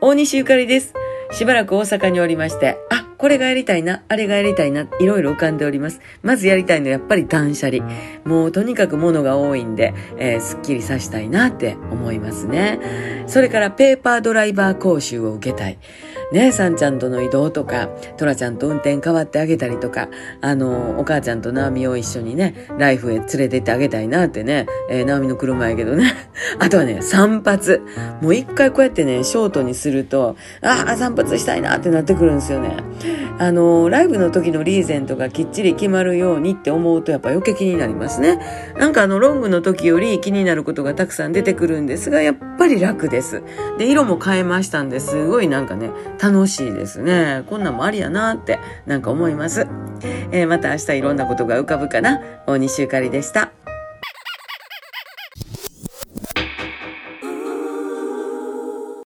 大西ゆかりです。しばらく大阪におりまして、あ、これがやりたいな、あれがやりたいな、いろいろ浮かんでおります。まずやりたいのはやっぱり断捨離。もうとにかく物が多いんで、えーすっきりさしたいなって思いますね。それからペーパードライバー講習を受けたい。ね、さんちゃんとの移動とか、トラちゃんと運転変わってあげたりとか、あの、お母ちゃんとナオミを一緒にね、ライフへ連れてってあげたいなってね、えー、ナオミの車やけどね。あとはね、散髪。もう一回こうやってね、ショートにすると、ああ、散髪したいなってなってくるんですよね。あの、ライブの時のリーゼントがきっちり決まるようにって思うとやっぱ余計気になりますね。なんかあの、ロングの時より気になることがたくさん出てくるんですが、やっぱり楽です。で、色も変えましたんで、すごいなんかね、楽しいですね。こんなんもありやなって、なんか思います。えーまた明日いろんなことが浮かぶかな。大西ゆかりでした。